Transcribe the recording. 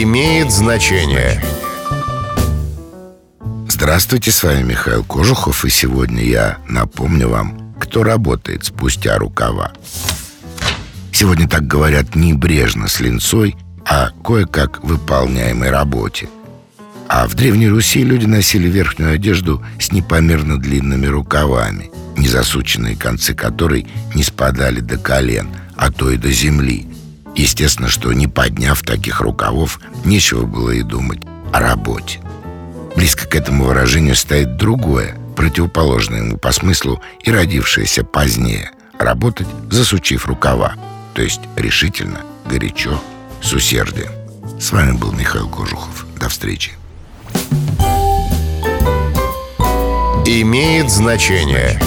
имеет значение. Здравствуйте, с вами Михаил Кожухов, и сегодня я напомню вам, кто работает спустя рукава. Сегодня так говорят небрежно с линцой, а кое-как выполняемой работе. А в Древней Руси люди носили верхнюю одежду с непомерно длинными рукавами, незасученные концы которой не спадали до колен, а то и до земли. Естественно, что не подняв таких рукавов, нечего было и думать о работе. Близко к этому выражению стоит другое, противоположное ему по смыслу и родившееся позднее – работать, засучив рукава, то есть решительно, горячо, с усердием. С вами был Михаил Кожухов. До встречи. Имеет значение.